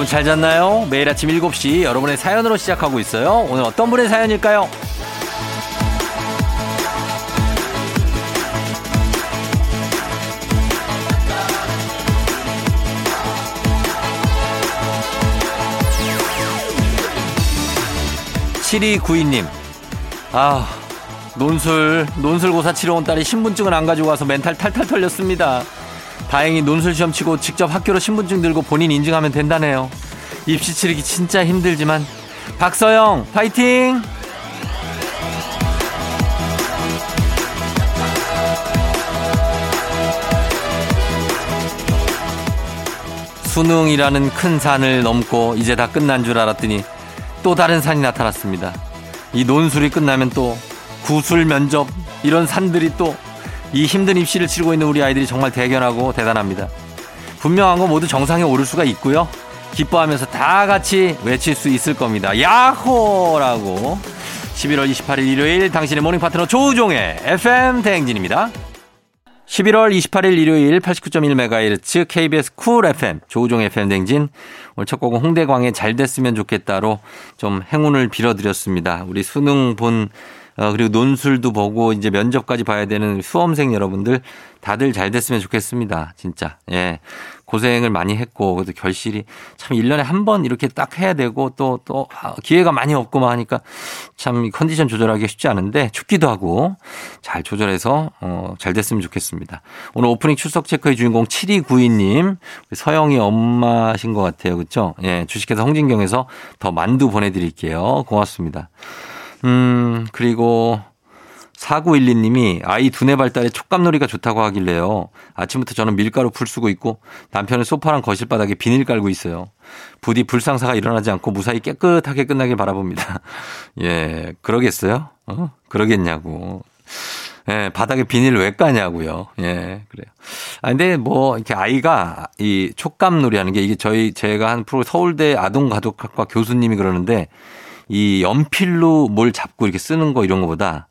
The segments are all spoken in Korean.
여러분 잘 잤나요? 매일 아침 7시 여러분의 사연으로 시작하고 있어요. 오늘 어떤 분의 사연일까요? 7292님. 아, 논술, 논술고사 치러 온 딸이 신분증을 안 가지고 와서 멘탈 탈탈 털렸습니다. 다행히 논술 시험 치고 직접 학교로 신분증 들고 본인 인증하면 된다네요. 입시 치르기 진짜 힘들지만 박서영 파이팅! 수능이라는 큰 산을 넘고 이제 다 끝난 줄 알았더니 또 다른 산이 나타났습니다. 이 논술이 끝나면 또 구술 면접 이런 산들이 또 이 힘든 입시를 치르고 있는 우리 아이들이 정말 대견하고 대단합니다. 분명한 건 모두 정상에 오를 수가 있고요. 기뻐하면서 다 같이 외칠 수 있을 겁니다. 야호라고. 11월 28일 일요일 당신의 morning 파트너 조우종의 FM 대행진입니다. 11월 28일 일요일 89.1MHz KBS 쿨 FM 조우종 FM 대행진 오늘 첫 곡은 홍대광의 잘 됐으면 좋겠다로 좀 행운을 빌어드렸습니다. 우리 수능 본 어, 그리고 논술도 보고 이제 면접까지 봐야 되는 수험생 여러분들 다들 잘 됐으면 좋겠습니다. 진짜. 예. 고생을 많이 했고, 그래도 결실이 참 1년에 한 번 이렇게 딱 해야 되고 또, 또 기회가 많이 없고 만 하니까 참 컨디션 조절하기 쉽지 않은데 춥기도 하고 잘 조절해서 어, 잘 됐으면 좋겠습니다. 오늘 오프닝 출석 체크의 주인공 7292님, 서영이 엄마신 것 같아요. 그쵸? 예. 주식회사 홍진경에서 더 만두 보내 드릴게요. 고맙습니다. 음, 그리고 4912님이 아이 두뇌 발달에 촉감놀이가 좋다고 하길래요. 아침부터 저는 밀가루 풀 쓰고 있고 남편은 소파랑 거실 바닥에 비닐 깔고 있어요. 부디 불상사가 일어나지 않고 무사히 깨끗하게 끝나길 바라봅니다. 예, 그러겠어요? 어? 그러겠냐고. 예, 바닥에 비닐 왜 까냐고요. 예, 그래요. 아, 근데 뭐, 이렇게 아이가 이 촉감놀이 하는 게 이게 저희, 제가 한 프로 서울대 아동가족학과 교수님이 그러는데 이 연필로 뭘 잡고 이렇게 쓰는 거 이런 거보다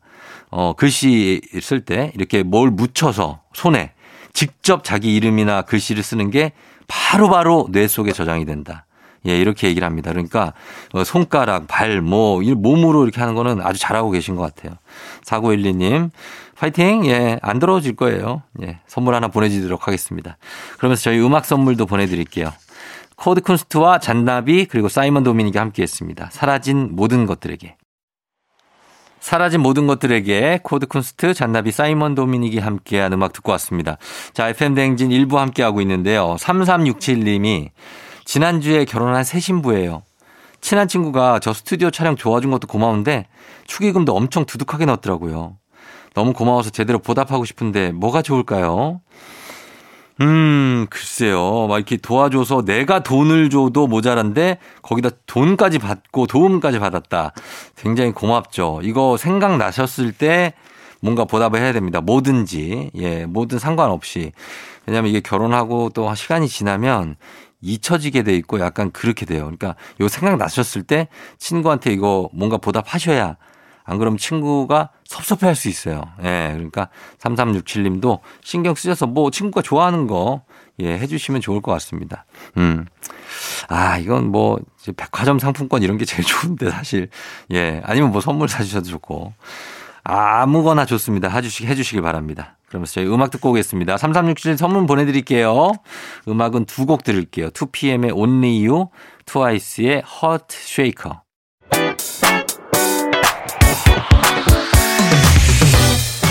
어, 글씨 쓸 때 이렇게 뭘 묻혀서 손에 직접 자기 이름이나 글씨를 쓰는 게 바로바로 뇌 속에 저장이 된다. 예, 이렇게 얘기를 합니다. 그러니까 어, 손가락, 발, 뭐, 몸으로 이렇게 하는 거는 아주 잘하고 계신 것 같아요. 4912님, 파이팅! 예, 안 들어오질 거예요. 예, 선물 하나 보내드리도록 하겠습니다. 그러면서 저희 음악 선물도 보내드릴게요. 코드 쿤스트와 잔나비 그리고 사이먼 도미닉이 함께 했습니다. 사라진 모든 것들에게. 사라진 모든 것들에게 코드 쿤스트, 잔나비, 사이먼 도미닉이 함께한 음악 듣고 왔습니다. 자, FM 대행진 일부 함께하고 있는데요. 3367님이 지난주에 결혼한 새 신부예요. 친한 친구가 저 스튜디오 촬영 도와준 것도 고마운데 축의금도 엄청 두둑하게 넣었더라고요. 너무 고마워서 제대로 보답하고 싶은데 뭐가 좋을까요? 음, 글쎄요. 막 이렇게 도와줘서 내가 돈을 줘도 모자란데 거기다 돈까지 받고 도움까지 받았다. 굉장히 고맙죠. 이거 생각나셨을 때 뭔가 보답을 해야 됩니다. 뭐든지. 예, 뭐든 상관없이. 왜냐하면 이게 결혼하고 또 시간이 지나면 잊혀지게 돼 있고 약간 그렇게 돼요. 그러니까 이거 생각나셨을 때 친구한테 이거 뭔가 보답하셔야 안 그러면 친구가 섭섭해 할 수 있어요. 예. 그러니까 3367 님도 신경 쓰셔서 뭐 친구가 좋아하는 거 예, 해 주시면 좋을 것 같습니다. 음. 아, 이건 뭐, 백화점 상품권 이런 게 제일 좋은데, 사실. 예. 아니면 뭐 선물 사 주셔도 좋고. 아무거나 좋습니다. 해주시, 해주시길 바랍니다. 그러면서 저희 음악 듣고 오겠습니다. 3367 선물 보내드릴게요. 음악은 두 곡 들을게요. 2PM의 Only You, 트와이스의 Heart Shaker.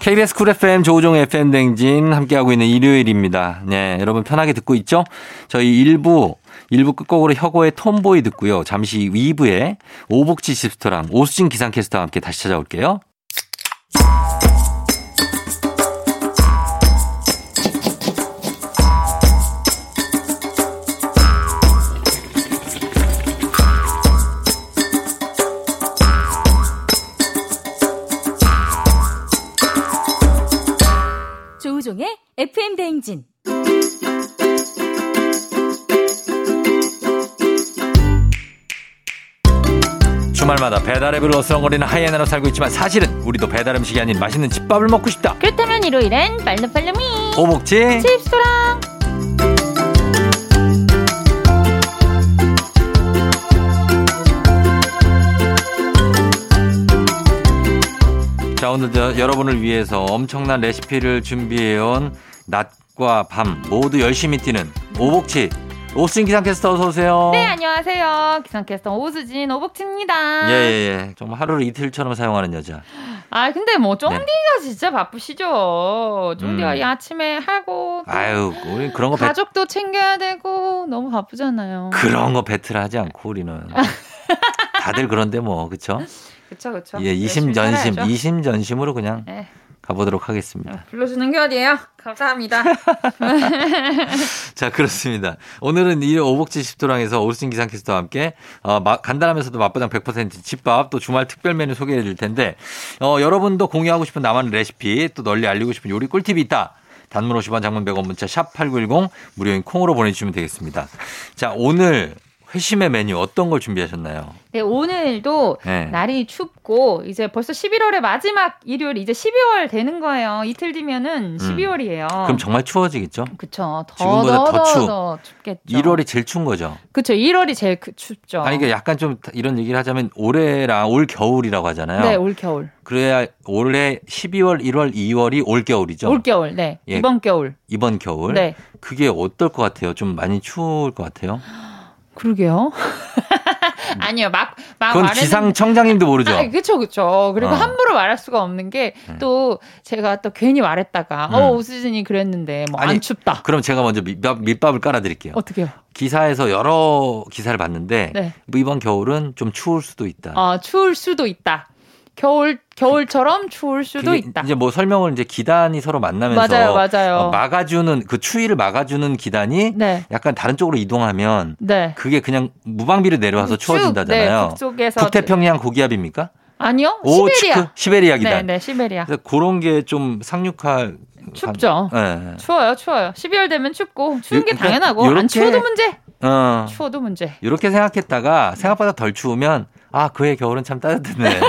KBS 쿨 FM 조우종 FM 댕진 함께하고 있는 일요일입니다. 네, 여러분 편하게 듣고 있죠? 저희 1부, 1부 끝곡으로 혁오의 톰보이 듣고요. 잠시 2부에 오복지 집스토랑 오수진 기상캐스터와 함께 다시 찾아올게요. FM 대행진. 주말마다 배달 앱을 어슬렁거리는 하이에나로 살고 있지만 사실은 우리도 배달 음식이 아닌 맛있는 집밥을 먹고 싶다. 그렇다면 일요일엔 빨리빨리미 오복지 칩스토랑 자, 오늘 저 여러분을 위해서 엄청난 레시피를 준비해온 낮과 밤 모두 열심히 뛰는 오복치 오수진 기상캐스터 어서 오세요. 네 안녕하세요 기상캐스터 오수진 오복치입니다. 예, 예, 예. 정말 하루를 이틀처럼 사용하는 여자. 아 근데 뭐 쫑디가 네. 진짜 바쁘시죠. 쫑디가 음. 이 아침에 하고 또 아유, 우리 그런 거 배, 가족도 챙겨야 되고 너무 바쁘잖아요. 그런 거 배틀하지 않고 우리는 다들 그런데 뭐 그쵸? 그쵸 그쵸. 예, 이심전심. 이심전심으로 그냥 네. 가보도록 하겠습니다. 불러주는 게 어디예요? 감사합니다. 자, 그렇습니다. 오늘은 이 오복지 십도랑에서 오수진 기상캐스터와 함께 어, 마- 간단하면서도 맛보장 100% 집밥 또 주말 특별 메뉴 소개해 드릴 텐데 어, 여러분도 공유하고 싶은 나만의 레시피 또 널리 알리고 싶은 요리 꿀팁이 있다. 단문 50원 장문 100원 문자 샵 8910 무료인 콩으로 보내주시면 되겠습니다. 자, 오늘 회심의 메뉴 어떤 걸 준비하셨나요? 네, 오늘도 네. 날이 춥고 이제 벌써 11월의 마지막 일요일 이제 12월 되는 거예요. 이틀 뒤면은 12월이에요. 음. 그럼 정말 추워지겠죠? 그쵸. 더, 지금보다 더, 더 더, 추워. 더 춥겠죠. 1월이 제일 추운 거죠. 그쵸. 1월이 제일 그- 춥죠. 아니, 이게 약간 좀 이런 얘기를 하자면 올해랑 올 겨울이라고 하잖아요. 네, 올 겨울. 그래야 올해 12월, 1월, 2월이 올 겨울이죠. 올 겨울. 네. 예. 이번 겨울. 이번 겨울. 네. 그게 어떨 것 같아요? 좀 많이 추울 것 같아요? 그러게요. 아니요. 막, 막 그건 말했는데- 기상청장님도 모르죠. 아, 그쵸, 그쵸. 그리고 어. 함부로 말할 수가 없는 게또 제가 또 괜히 말했다가, 음. 어, 오수진이 그랬는데 뭐 아니, 안 춥다. 그럼 제가 먼저 밑밥, 밑밥을 깔아드릴게요. 어떻게요? 기사에서 여러 기사를 봤는데 네. 뭐 이번 겨울은 좀 추울 수도 있다. 아, 추울 수도 있다. 겨울, 겨울처럼 추울 수도 있다. 이제 뭐 설명을 이제 기단이 서로 만나면서 맞아요, 맞아요. 어, 막아주는 그 추위를 막아주는 기단이 네. 약간 다른 쪽으로 이동하면 네. 그게 그냥 무방비로 내려와서 쭉, 추워진다잖아요. 네, 북쪽에서 북태평양 고기압입니까? 아니요. 오, 시베리아. 치크? 시베리아 기단. 네, 네, 시베리아. 그래서 그런 게 좀 상륙할 춥죠. 네. 추워요, 추워요. 12월 되면 춥고 추운 게 그러니까 당연하고 안 요렇게- 추워도 문제. 어. 추워도 문제. 이렇게 생각했다가 생각보다 덜 추우면 아 그해 겨울은 참 따뜻했네.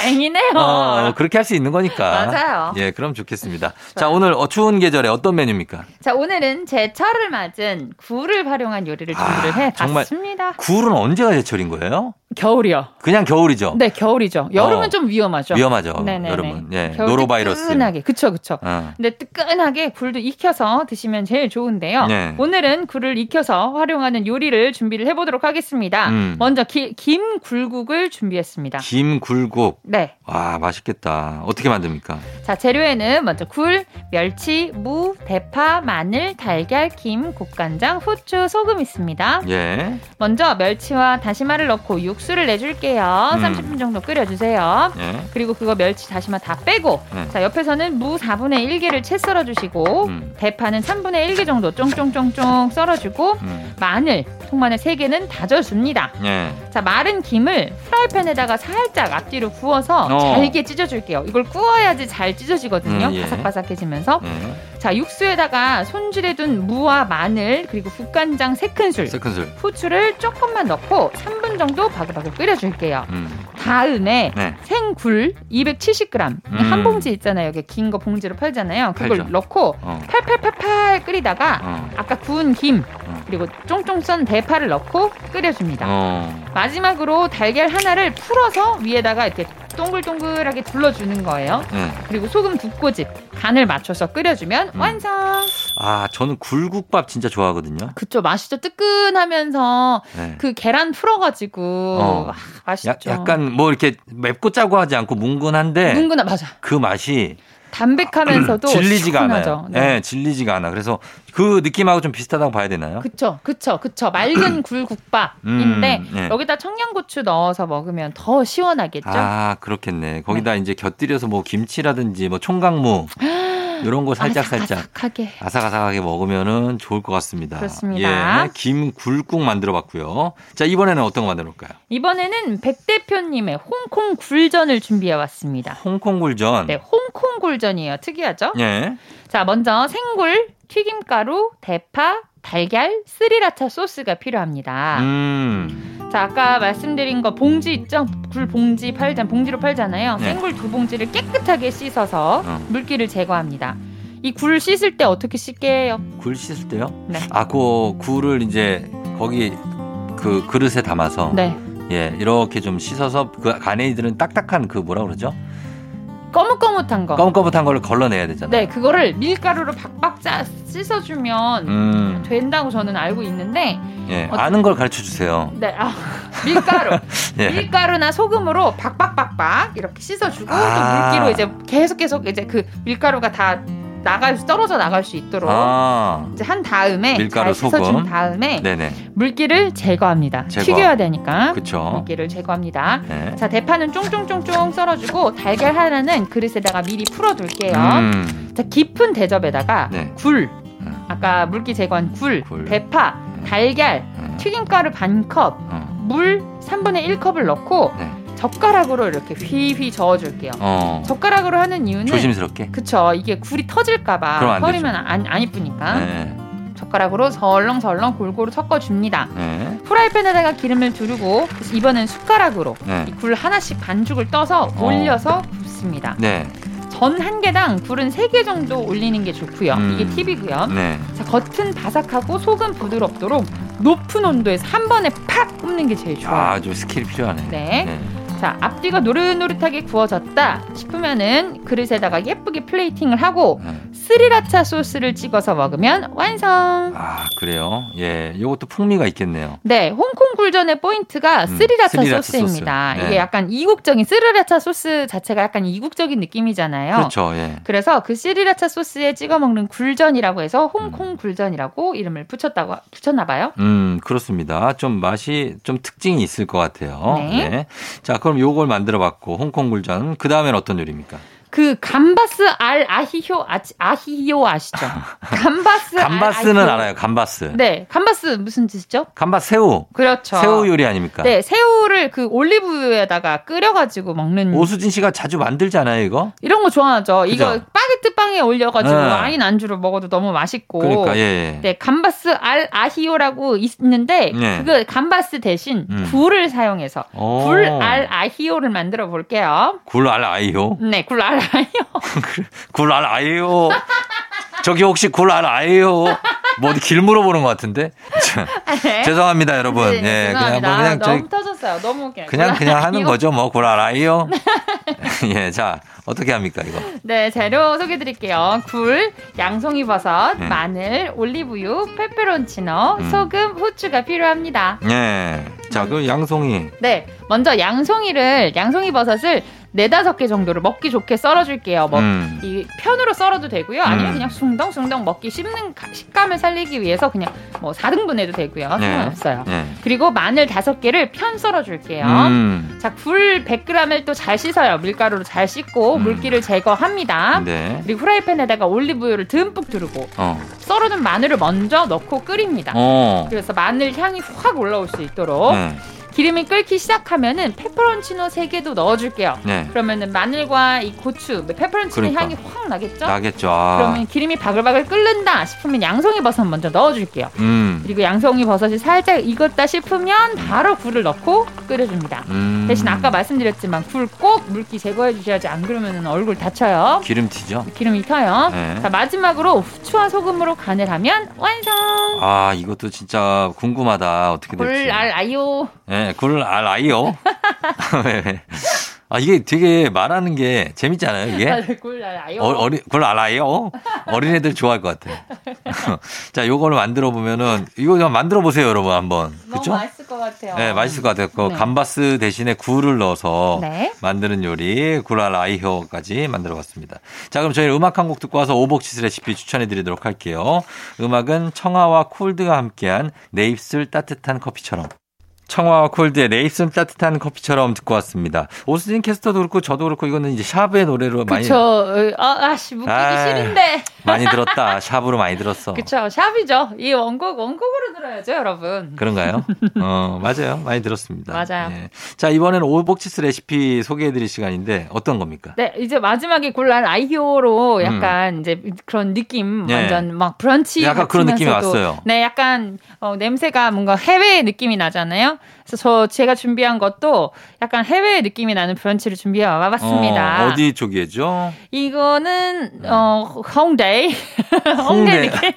다행이네요. 어, 그렇게 할 수 있는 거니까. 맞아요. 예, 그럼 좋겠습니다. 자, 오늘 어, 추운 계절에 어떤 메뉴입니까? 자, 오늘은 제철을 맞은 굴을 활용한 요리를 준비를 아, 해 정말 봤습니다. 굴은 언제가 제철인 거예요? 겨울이요. 그냥 겨울이죠. 네, 겨울이죠. 여름은 어. 좀 위험하죠. 위험하죠. 네네네. 여름은. 예, 노로바이러스. 뜨끈하게. 그쵸, 그쵸. 어. 근데 뜨끈하게 굴도 익혀서 드시면 제일 좋은데요. 네. 오늘은 굴을 익혀서 활용하는 요리를 준비를 해보도록 하겠습니다. 음. 먼저 기- 김 굴국을 준비했습니다. 김 굴국. 네. 와, 맛있겠다. 어떻게 만듭니까? 자, 재료에는 먼저 굴, 멸치, 무, 대파, 마늘, 달걀, 김, 국간장, 후추, 소금 있습니다. 예. 먼저 멸치와 다시마를 넣고 육수 육수를 내줄게요. 음. 30분 정도 끓여주세요. 예. 그리고 그거 멸치 다시마 다 빼고 네. 자 옆에서는 무 4분의 1개를 채 썰어주시고 음. 대파는 3분의 1개 정도 쫑쫑쫑쫑 썰어주고 음. 마늘, 통마늘 3개는 다져줍니다. 예. 자 마른 김을 프라이팬에다가 살짝 앞뒤로 구워서 어. 잘게 찢어줄게요. 이걸 구워야지 잘 찢어지거든요. 음, 예. 바삭바삭해지면서 예. 자 육수에다가 손질해둔 무와 마늘 그리고 국간장 3큰술 세큰술. 후추를 조금만 넣고 3분 정도 바글바글 끓여줄게요. 음. 다음에 네. 생굴 270g 음. 한 봉지 있잖아요. 여기 긴 거 봉지로 팔잖아요. 그걸 팔죠. 넣고 어. 팔팔팔팔 끓이다가 어. 아까 구운 김 어. 그리고 쫑쫑 썬 대파를 넣고 끓여줍니다. 어. 마지막으로 달걀 하나를 풀어서 위에다가 이렇게 동글동글하게 둘러주는 거예요. 예. 그리고 소금 두 꼬집 간을 맞춰서 끓여주면 음. 완성. 아, 저는 굴국밥 진짜 좋아하거든요. 그쵸 맛있죠. 뜨끈하면서 네. 그 계란 풀어가지고 어. 아, 맛있죠. 야, 약간 뭐 이렇게 맵고 짜고 하지 않고 뭉근한데 뭉근하 맞아. 그 맛이 담백하면서도 질리지가 시원하죠. 않아요. 네. 네. 질리지가 않아. 그래서 그 느낌하고 좀 비슷하다고 봐야 되나요? 그쵸, 그쵸, 그쵸. 맑은 굴국밥인데 음, 네. 여기다 청양고추 넣어서 먹으면 더 시원하겠죠. 아, 그렇겠네. 거기다 이제 곁들여서 뭐 김치라든지 뭐 총각무 이런 거 살짝 살짝 아삭아삭하게. 아삭아삭하게 먹으면은 좋을 것 같습니다. 그렇습니다. 예, 김 굴국 만들어 봤고요. 자, 이번에는 어떤 거 만들어 볼까요? 이번에는 백 대표님의 홍콩 굴전을 준비해 왔습니다. 홍콩 굴전. 네, 홍콩 굴전이에요. 특이하죠? 예. 자, 먼저 생굴, 튀김가루, 대파, 달걀, 스리라차 소스가 필요합니다. 음. 자, 아까 말씀드린 거 봉지 있죠? 굴 봉지 팔잖 봉지로 팔잖아요. 네. 생굴 두 봉지를 깨끗하게 씻어서 어. 물기를 제거합니다. 이 굴 씻을 때 어떻게 씻게 해요? 굴 씻을 때요? 네. 아, 그 굴을 이제 거기 그 그릇에 담아서 네. 예, 이렇게 좀 씻어서 그 안에 있는 딱딱한 그 뭐라 그러죠? 거뭇거뭇한 거. 거뭇거뭇한 걸 걸러내야 되잖아요. 네, 그거를 밀가루로 박박 짜 씻어주면 음. 된다고 저는 알고 있는데, 예. 어- 아는 걸 가르쳐 주세요. 네, 아, 밀가루. 예. 밀가루나 소금으로 박박박박 이렇게 씻어주고 아. 또 물기로 이제 계속 계속 이제 그 밀가루가 다 나갈 수 떨어져 나갈 수 있도록 아. 이제 한 다음에 밀가루, 소금. 다음에 네네. 물기를 제거합니다. 제거. 튀겨야 되니까 그쵸. 물기를 제거합니다. 네. 자 대파는 쫑쫑쫑쫑 썰어주고 달걀 하나는 그릇에다가 미리 풀어둘게요. 음. 자 깊은 대접에다가 네. 굴 음. 아까 물기 제거한 굴, 굴. 대파, 달걀, 음. 튀김가루 반 컵, 어. 물 3분의 1컵을 넣고 네. 젓가락으로 이렇게 휘휘 저어줄게요. 어. 젓가락으로 하는 이유는 조심스럽게. 그쵸 이게 굴이 터질까봐 터지면 안, 안 이쁘니까 네. 젓가락으로 설렁설렁 골고루 섞어줍니다. 네. 프라이팬에다가 기름을 두르고 이번엔 숟가락으로 네. 이 굴 하나씩 반죽을 떠서 어. 올려서 붓습니다. 네. 전 한 개당 굴은 세 개 정도 올리는 게 좋고요. 음. 이게 팁이고요. 네. 자, 겉은 바삭하고 속은 부드럽도록 높은 온도에서 한 번에 팍 굽는 게 제일 좋아요. 아, 좀 skill이 필요하네. 네. 자, 앞뒤가 노릇노릇하게 구워졌다 싶으면은 그릇에다가 예쁘게 plating을 하고 네. 스리라차 소스를 찍어서 먹으면 완성. 아, 그래요? 예. 요것도 풍미가 있겠네요. 네, 홍콩 굴전의 포인트가 음, 스리라차, 스리라차 소스입니다. 소스. 네. 이게 약간 이국적인 스리라차 소스 자체가 약간 이국적인 느낌이잖아요. 그렇죠. 예. 그래서 그 스리라차 소스에 찍어 먹는 굴전이라고 해서 음. 홍콩 굴전이라고 이름을 붙였다고 붙였나 봐요. 음, 그렇습니다. 좀 맛이 좀 특징이 있을 것 같아요. 네. 자, 그럼 요걸 만들어 봤고, 홍콩 굴전. 그 다음엔 어떤 요리입니까? 그 감바스 알 아히요 아, 아히요 아시죠? 감바스 알 감바스는 아히요. 알아요. 감바스. 네, 감바스 무슨 뜻이죠? 감바스 새우. 그렇죠. 새우 요리 아닙니까? 네, 새우를 그 올리브유에다가 끓여가지고 먹는 오수진 씨가 자주 만들잖아요, 이거. 이런 거 좋아하죠. 그죠? 이거 바게트 빵에 올려가지고 네. 와인 안주로 먹어도 너무 맛있고. 그러니까 예. 예. 네, 감바스 알 아히요라고 있는데 네. 그거 감바스 대신 음. 굴을 사용해서 오. 굴 알 아히요를 만들어 볼게요. 굴 알 아이요. 네, 굴 알 아히요. 굴 알 아이요. 저기 혹시 굴 알 아이요. 뭐 어디 길 물어보는 것 같은데. 자, 네. 죄송합니다, 여러분. 네, 예, 죄송합니다. 그냥 뭐 그냥 저희 너무 터졌어요. 너무 그냥 그냥 굴 그냥 알 하는. 거죠, 뭐 굴 알 아이요. 예, 자 어떻게 합니까 이거? 네, 재료 소개해 드릴게요. 굴, 양송이 버섯, 네. 마늘, 올리브유, 페페론치노, 음. 소금, 후추가 필요합니다. 예. 자, 그 양송이. 네, 먼저 양송이를 양송이 버섯을 네다섯 개 정도를 먹기 좋게 썰어줄게요. 뭐, 음. 이 편으로 썰어도 되고요. 아니면 음. 그냥 숭덩숭덩 먹기 씹는 가- 식감을 살리기 위해서 그냥 뭐 4등분해도 되고요. 네. 상관없어요. 네. 그리고 마늘 다섯 개를 편 썰어줄게요. 음. 자, 굴 100g을 또 잘 씻어요. 밀가루로 잘 씻고 음. 물기를 제거합니다. 네. 그리고 프라이팬에다가 올리브유를 듬뿍 두르고 어. 썰어둔 마늘을 먼저 넣고 끓입니다. 어. 그래서 마늘 향이 확 올라올 수 있도록 네. 기름이 끓기 시작하면은 페퍼론치노 3개도 넣어줄게요. 네. 그러면은 마늘과 이 고추, 페퍼론치노 그러니까. 향이 확 나겠죠? 나겠죠. 아. 그러면 기름이 바글바글 끓는다 싶으면 양송이 버섯 먼저 넣어줄게요. 음. 그리고 양송이 버섯이 살짝 익었다 싶으면 바로 굴을 넣고 끓여줍니다. 음. 대신 아까 말씀드렸지만 굴 꼭 물기 제거해 주셔야지 안 그러면 얼굴 다쳐요. 기름 튀죠? 기름이 튀어요. 네. 자 마지막으로 후추와 소금으로 간을 하면 완성. 아, 이것도 진짜 궁금하다. 어떻게 될지. 굴 알아요. 네, 굴 알아요. 왜, 왜. 아, 이게 되게 말하는 게 재밌지 않아요, 이게? 굴 알아요. 어, 어린, 그걸 알아요? 어린애들 좋아할 것 같아. 자, 요거를 만들어 보면은, 이거 좀 만들어 보세요, 여러분, 한번. 그쵸? 맛있을 것 같아요. 네, 맛있을 것 같아요. 그 네. 감바스 대신에 굴을 넣어서 네. 만드는 요리, 굴 알 아이효까지 만들어 봤습니다. 자, 그럼 저희 음악 한 곡 듣고 와서 오복치스 레시피 추천해 드리도록 할게요. 음악은 청하와 콜드가 함께한 내 입술 따뜻한 커피처럼. 청하와 콜드의 내 입술 따뜻한 커피처럼 듣고 왔습니다. 오수진 캐스터도 그렇고 저도 그렇고 이거는 이제 샵의 노래로 많이. 어, 아, 아씨, 아이. 싫은데. 많이 들었다. 샵으로 많이 들었어. 그쵸. 샵이죠. 이 원곡, 원곡으로 들어야죠, 여러분. 그런가요? 어, 맞아요. 많이 들었습니다. 맞아요. 예. 자, 이번에는 오복치스 레시피 소개해 드릴 시간인데 어떤 겁니까? 네, 이제 마지막에 골란 아이히오로 약간 이제 그런 느낌, 음. 네. 완전 막 브런치. 약간 그런 느낌이 왔어요. 네, 약간 어, 냄새가 뭔가 해외 느낌이 나잖아요. 그래서 저 제가 준비한 것도 약간 해외 느낌이 나는 브런치를 준비해 와봤습니다. 어, 디 쪽이죠? 이거는 어 홍대 홍대 홍대. 느낌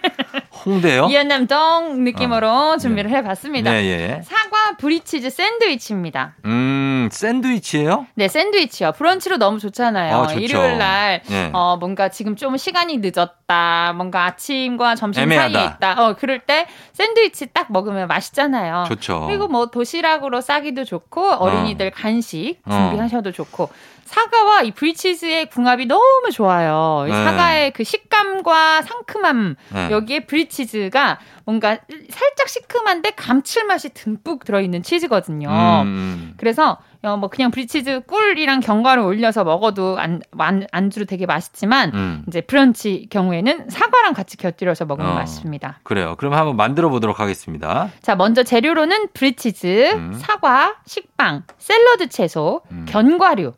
홍대요? 이안남동 느낌으로 준비를 해봤습니다. 네, 예. 사과 브리치즈 샌드위치입니다. 음, 샌드위치예요? 네, 샌드위치요. 브런치로 너무 좋잖아요. 아. 일요일 날 예. 어, 뭔가 지금 좀 시간이 늦었다. 뭔가 아침과 점심 애매하다. 사이에 있다. 어, 그럴 때 샌드위치 딱 먹으면 맛있잖아요. 좋죠. 그리고 뭐 도시락으로 싸기도 좋고 어린이들 간식 어. 준비하셔도 좋고 사과와 이 브리치즈의 궁합이 너무 좋아요. 이 네. 사과의 그 식감과 상큼함 네. 여기에 브리치즈가 뭔가 살짝 시큼한데 감칠맛이 듬뿍 들어있는 치즈거든요. 음, 그래서 어, 뭐 그냥 브리치즈 꿀이랑 견과류 올려서 먹어도 안, 안 안주로 되게 맛있지만 음. 이제 브런치 경우에는 사과랑 같이 곁들여서 먹으면 어. 맛있습니다. 그래요. 그럼 한번 만들어 보도록 하겠습니다. 자, 먼저 재료로는 브리치즈, 음. 사과, 식빵, 샐러드 채소, 음. 견과류,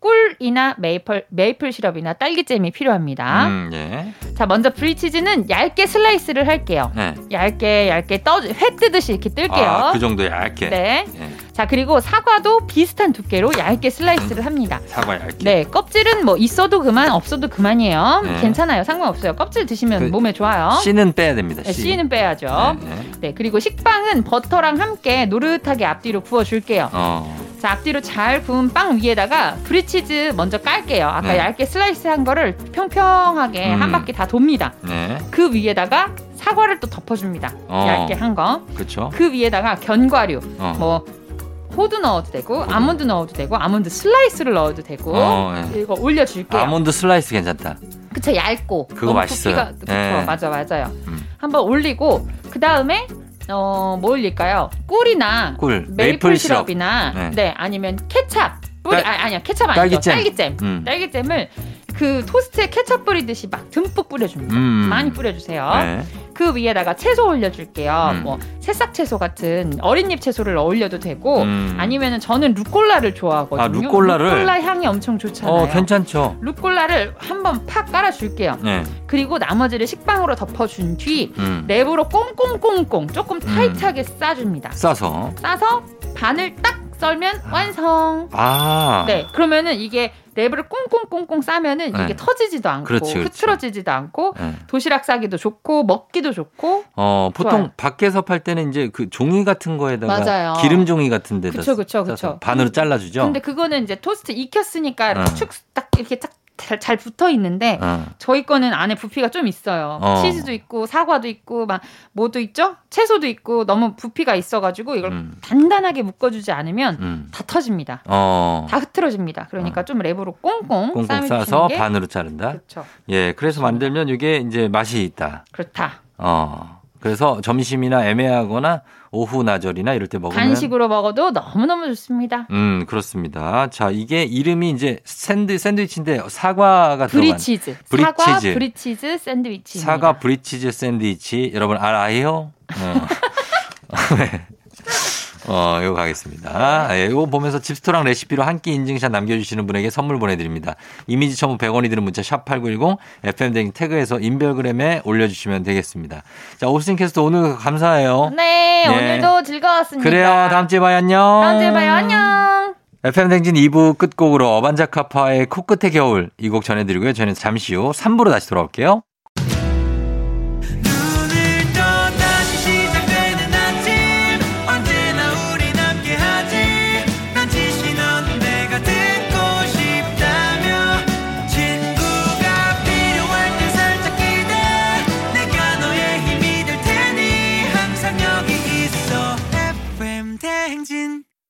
꿀이나 메이플, 메이플 시럽이나 딸기잼이 필요합니다. 음, 예. 자, 먼저 브리치즈는 얇게 슬라이스를 할게요. 네. 얇게 얇게 떠, 회 뜨듯이 이렇게 뜰게요. 아, 그 정도 얇게. 네. 예. 자, 그리고 사과도 비슷한 두께로 얇게 슬라이스를 합니다. 사과 얇게. 네, 껍질은 뭐 있어도 그만, 없어도 그만이에요. 네. 괜찮아요. 상관없어요. 껍질 드시면 그 몸에 좋아요. 씨는 빼야 됩니다. 네, 씨. 씨는 빼야죠. 네, 네. 네, 그리고 식빵은 버터랑 함께 노릇하게 앞뒤로 구워줄게요. 어. 자, 앞뒤로 잘 구운 빵 위에다가 브리치즈 먼저 깔게요. 아까 네. 얇게 슬라이스 한 거를 평평하게 음. 한 바퀴 다 돕니다. 네. 그 위에다가 사과를 또 덮어줍니다. 어. 얇게 한 거. 그렇죠. 그 위에다가 견과류, 어. 뭐 호두 넣어도 되고 아몬드 넣어도 되고 아몬드 슬라이스를 넣어도 되고 어, 예. 이거 올려줄게요. 아몬드 슬라이스 괜찮다. 그쵸 얇고 그거 맛있어요. 그쵸, 예. 맞아 맞아요. 음. 한번 올리고 그 다음에 어 뭐 올릴까요? 꿀이나 꿀, 메이플, 메이플 시럽. 시럽이나 네. 네. 아니면 케찹 뿌리 딸- 아, 아니야 케찹 아니죠 딸기잼. 딸기잼 음. 딸기잼을 그 토스트에 케찹 뿌리듯이 막 듬뿍 뿌려줍니다. 음. 많이 뿌려주세요. 네. 그 위에다가 채소 올려줄게요. 음. 뭐 새싹 채소 같은 어린잎 채소를 올려도 되고 음. 아니면은 저는 루꼴라를 좋아하거든요. 아, 루꼴라를? 루꼴라 향이 엄청 좋잖아요. 어, 괜찮죠. 루꼴라를 한번 팍 깔아줄게요. 네. 그리고 나머지를 식빵으로 덮어준 뒤 음. 랩으로 꽁꽁꽁꽁 조금 타이트하게 싸줍니다. 싸서. 싸서 반을 딱 썰면 완성. 아. 네, 그러면은 이게 랩을 꽁꽁꽁꽁 싸면은 네. 이게 터지지도 않고 그렇지, 그렇지. 흐트러지지도 않고 네. 도시락 싸기도 좋고 먹기도 좋고 어, 보통 좋아요. 밖에서 팔 때는 이제 그 종이 같은 거에다가 맞아요. 기름 종이 같은 데다 그쵸, 그쵸, 그쵸. 반으로 잘라 주죠. 근데 그거는 이제 토스트 익혔으니까 이렇게 어. 축딱 이렇게 딱 잘, 잘 붙어 있는데 어. 저희 거는 안에 부피가 좀 있어요. 어. 치즈도 있고 사과도 있고 막 뭐도 있죠? 채소도 있고 너무 부피가 있어가지고 이걸 음. 단단하게 묶어주지 않으면 음. 다 터집니다. 어. 다 흐트러집니다. 그러니까 좀 랩으로 꽁꽁 꽁꽁 싸서 게 반으로 자른다. 그렇죠. 예, 그래서 만들면 이게 이제 맛이 있다. 그렇다. 어. 그래서 점심이나 애매하거나 오후 나절이나 이럴 때 먹으면 간식으로 먹어도 너무너무 좋습니다. 음, 그렇습니다. 자, 이게 이름이 이제 샌드 샌드위치인데 사과가 들어간 브리치즈. 사과 브리치즈. 브리치즈 샌드위치. 사과 브리치즈 샌드위치 여러분 알아요? 어. 네. 어, 이거 가겠습니다. 예, 이거 보면서 집스토랑 레시피로 한 끼 인증샷 남겨주시는 분에게 선물 보내드립니다. 이미지 첨부 100원이 드는 문자 샵8910 FM댕 태그에서 인별그램에 올려주시면 되겠습니다. 자, 오스틴 캐스터 오늘 감사해요. 네, 예. 오늘도 즐거웠습니다. 그래요. 다음 주에 봐요. 안녕. 다음 주에 봐요. 안녕. FM댕진 2부 끝곡으로 어반자카파의 코끝의 겨울 이 곡 전해드리고요. 저는 잠시 후 3부로 다시 돌아올게요.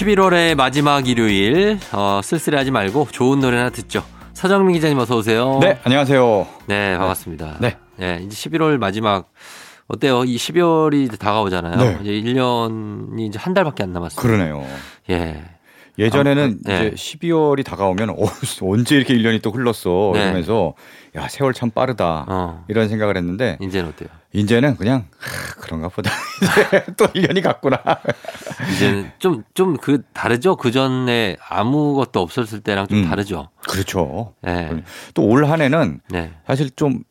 (11월의) 마지막 일요일 어, 쓸쓸해하지 말고 좋은 노래 하나 듣죠 서정민 기자님 어서 오세요 네, 안녕하세요. 네, 반갑습니다. 네. 네, 이제 11월 마지막 어때요? 이 12월이 다가오잖아요. 네. 이제 1년이 이제 한 달밖에 안 남았어요. 그러네요. 예. 예전에는 아, 네. 이제 12월이 다가오면 어, 언제 이렇게 1년이 또 흘렀어 네. 이러면서 야 세월 참 빠르다 어. 이런 생각을 했는데 이제는 어때요? 이제는 그냥 하, 그런가 보다 또 1년이 갔구나 이제는 좀, 좀 그 다르죠? 그 전에 아무것도 없었을 때랑 좀 음. 다르죠? 그렇죠 네. 또올 한 해는 네. 사실 좀